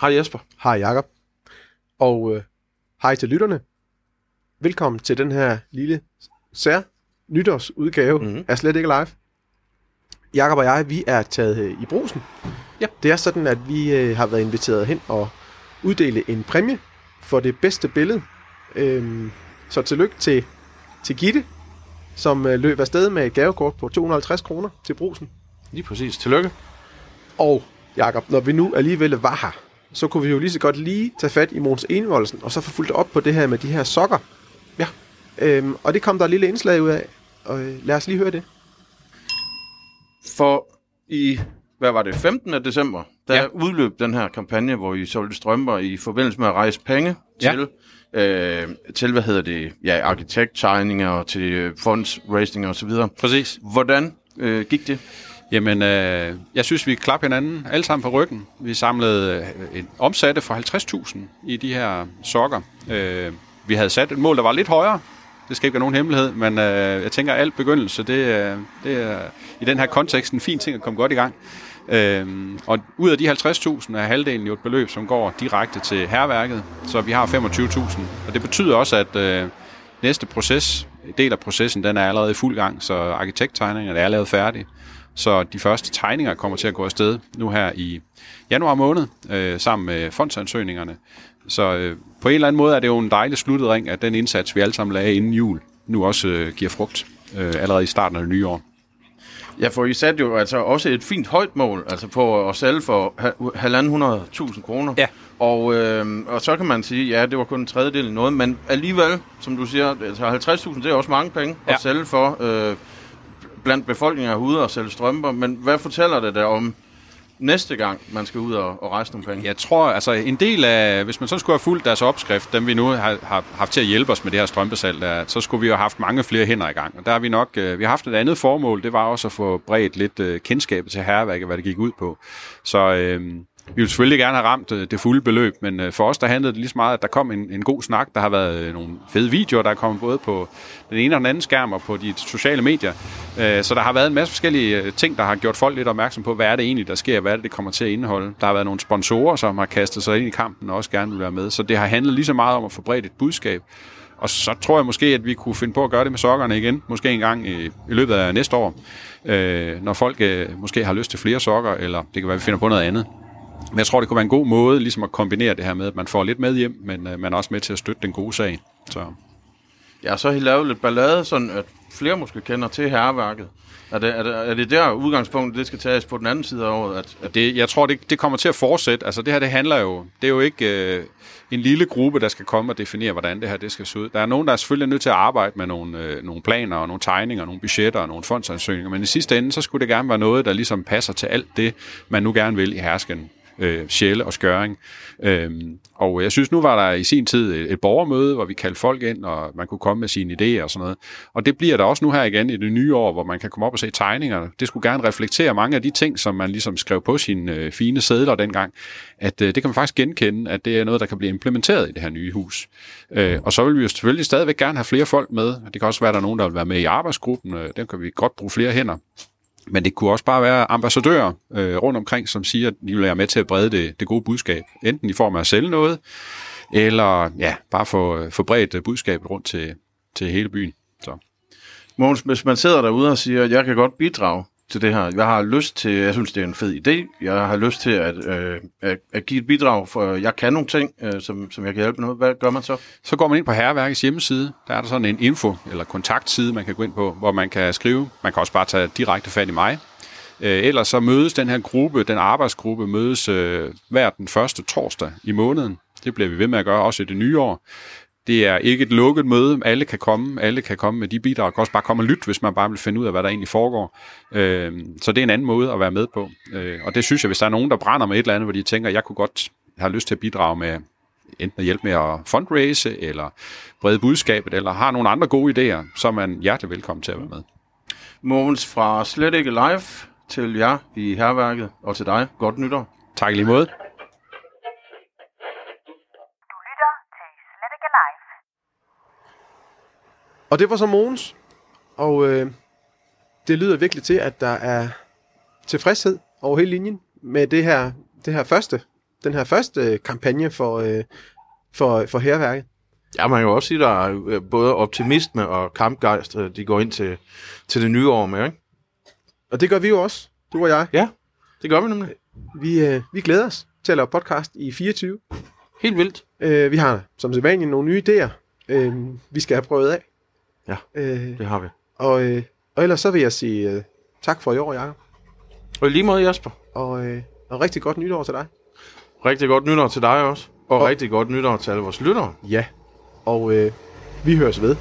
Hej Jesper. Hej Jakob. Og øh, hej til lytterne. Velkommen til den her lille sær nytårsudgave mm-hmm. af Slet ikke live. Jakob og jeg, vi er taget øh, i brusen. Ja. Det er sådan, at vi øh, har været inviteret hen og uddele en præmie for det bedste billede. Øhm, så tillykke til, til Gitte, som øh, løb afsted med et gavekort på 250 kroner til brusen. Lige præcis. Tillykke. Og Jakob, når vi nu alligevel var her, så kunne vi jo lige så godt lige tage fat i Måns Enevoldsen, og så få fulgt op på det her med de her sokker. Ja. Øhm, og det kom der et lille indslag ud af, og øh, lad os lige høre det. For i, hvad var det, 15. december, der Ja. ja. udløb den her kampagne, hvor I solgte strømper i forbindelse med at rejse penge Ja. til, øh, til, hvad hedder det, ja, arkitekttegninger og til øh, fundraising og så videre. Præcis. Hvordan øh, gik det? Jamen, øh, jeg synes, vi klap hinanden alle sammen på ryggen. Vi samlede øh, en omsatte for 50.000 i de her sokker. Øh, vi havde sat et mål, der var lidt højere. Det skal ikke være nogen hemmelighed, men øh, jeg tænker, at alt begyndelse, det, øh, det er i den her kontekst en fin ting at komme godt i gang. Øh, og ud af de 50.000 er halvdelen jo et beløb, som går direkte til herværket, så vi har 25.000. Og det betyder også, at øh, næste proces, del af processen, den er allerede i fuld gang, så arkitekttegningerne er lavet færdige. Så de første tegninger kommer til at gå afsted nu her i januar måned, øh, sammen med fondsansøgningerne. Så øh, på en eller anden måde er det jo en dejlig sluttet ring, at den indsats, vi alle sammen lagde inden jul, nu også øh, giver frugt øh, allerede i starten af det nye år. Ja, for I satte jo altså også et fint højt mål, altså på at sælge for ha- halvanden hundrede kroner. Ja. Og, øh, og så kan man sige, ja, det var kun en tredjedel af noget, men alligevel, som du siger, altså 50.000, det er også mange penge Ja. at sælge for øh, blandt befolkningen herude og sælge strømper. Men hvad fortæller det der om næste gang, man skal ud og, og rejse nogle penge? Jeg tror, altså en del af, hvis man så skulle have fulgt deres opskrift, dem vi nu har, har haft til at hjælpe os med det her strømpesalg, der, så skulle vi jo have haft mange flere hænder i gang. Og der har vi nok, øh, vi har haft et andet formål, det var også at få bredt lidt øh, kendskabet til herværket, hvad det gik ud på. Så øh, vi ville selvfølgelig gerne have ramt øh, det fulde beløb, men øh, for os der handlede det lige så meget, at der kom en, en god snak. Der har været øh, nogle fede videoer, der er kommet både på den ene og den anden skærm og på de sociale medier. Så der har været en masse forskellige ting, der har gjort folk lidt opmærksom på, hvad er det egentlig, der sker, hvad er det, det kommer til at indeholde. Der har været nogle sponsorer, som har kastet sig ind i kampen og også gerne vil være med. Så det har handlet lige så meget om at få bredt et budskab. Og så tror jeg måske, at vi kunne finde på at gøre det med sokkerne igen, måske en gang i, i løbet af næste år, øh, når folk øh, måske har lyst til flere sokker, eller det kan være, at vi finder på noget andet. Men jeg tror, det kunne være en god måde ligesom at kombinere det her med, at man får lidt med hjem, men øh, man er også med til at støtte den gode sag. Så. Ja, så har I lavet lidt ballade, sådan at flere måske kender til herværket. Er det, er det, er det der udgangspunktet, det skal tages på den anden side af året? At, at Det, jeg tror, det, det kommer til at fortsætte. Altså det her, det handler jo, det er jo ikke øh, en lille gruppe, der skal komme og definere, hvordan det her det skal se ud. Der er nogen, der er selvfølgelig nødt til at arbejde med nogle, øh, nogle planer og nogle tegninger, nogle budgetter og nogle fondsansøgninger, men i sidste ende, så skulle det gerne være noget, der ligesom passer til alt det, man nu gerne vil i hersken øh, sjæle og skøring. Øhm, og jeg synes, nu var der i sin tid et, et borgermøde, hvor vi kaldte folk ind, og man kunne komme med sine idéer og sådan noget. Og det bliver der også nu her igen i det nye år, hvor man kan komme op og se tegningerne. Det skulle gerne reflektere mange af de ting, som man ligesom skrev på sine øh, fine sædler dengang. At øh, det kan man faktisk genkende, at det er noget, der kan blive implementeret i det her nye hus. Øh, og så vil vi jo selvfølgelig stadigvæk gerne have flere folk med. Det kan også være, at der er nogen, der vil være med i arbejdsgruppen. Øh, dem kan vi godt bruge flere hænder. Men det kunne også bare være ambassadører øh, rundt omkring, som siger, at de vil være med til at brede det, det gode budskab. Enten i form af at sælge noget, eller ja, bare få, øh, få bredt øh, budskabet rundt til, til hele byen. Så. Mogens, hvis man sidder derude og siger, at jeg kan godt bidrage til det her. Jeg har lyst til, jeg synes, det er en fed idé. Jeg har lyst til at, øh, at, at give et bidrag, for jeg kan nogle ting, øh, som, som jeg kan hjælpe med. Hvad gør man så? Så går man ind på Herværkets hjemmeside. Der er der sådan en info- eller kontaktside, man kan gå ind på, hvor man kan skrive. Man kan også bare tage direkte fat i mig. Øh, ellers så mødes den her gruppe, den arbejdsgruppe, mødes øh, hver den første torsdag i måneden. Det bliver vi ved med at gøre også i det nye år. Det er ikke et lukket møde. Alle kan komme. Alle kan komme med de bidrag. Kan også bare komme og lytte, hvis man bare vil finde ud af, hvad der egentlig foregår. Øh, så det er en anden måde at være med på. Øh, og det synes jeg, hvis der er nogen, der brænder med et eller andet, hvor de tænker, jeg kunne godt have lyst til at bidrage med enten at hjælpe med at fundraise, eller brede budskabet, eller har nogle andre gode idéer, så er man hjertelig velkommen til at være med. Mogens fra Slet ikke live til jer i herværket, og til dig. Godt nytår. Tak lige måde. Live. Og det var så Mogens. Og øh, det lyder virkelig til, at der er tilfredshed over hele linjen med det her, det her første den her første kampagne for, øh, for, for herværket. Ja, man kan jo også sige, der er øh, både optimisme og kampgejst, øh, de går ind til, til det nye år med, ikke? Og det gør vi jo også, du og jeg. Ja, det gør vi nemlig. Vi, øh, vi glæder os til at lave podcast i 24. Helt vildt. Øh, vi har som sædvanligt nogle nye idéer, øh, vi skal have prøvet af. Ja. Øh, Det har vi. og, øh, og ellers så vil jeg sige øh, tak for i år, Jacob. Og i lige måde, Jasper. Og, øh, og rigtig godt nytår til dig. Rigtig godt nytår til dig også. Og, Og- og rigtig godt nytår til alle vores lyttere. Ja. Og øh, vi høres ved.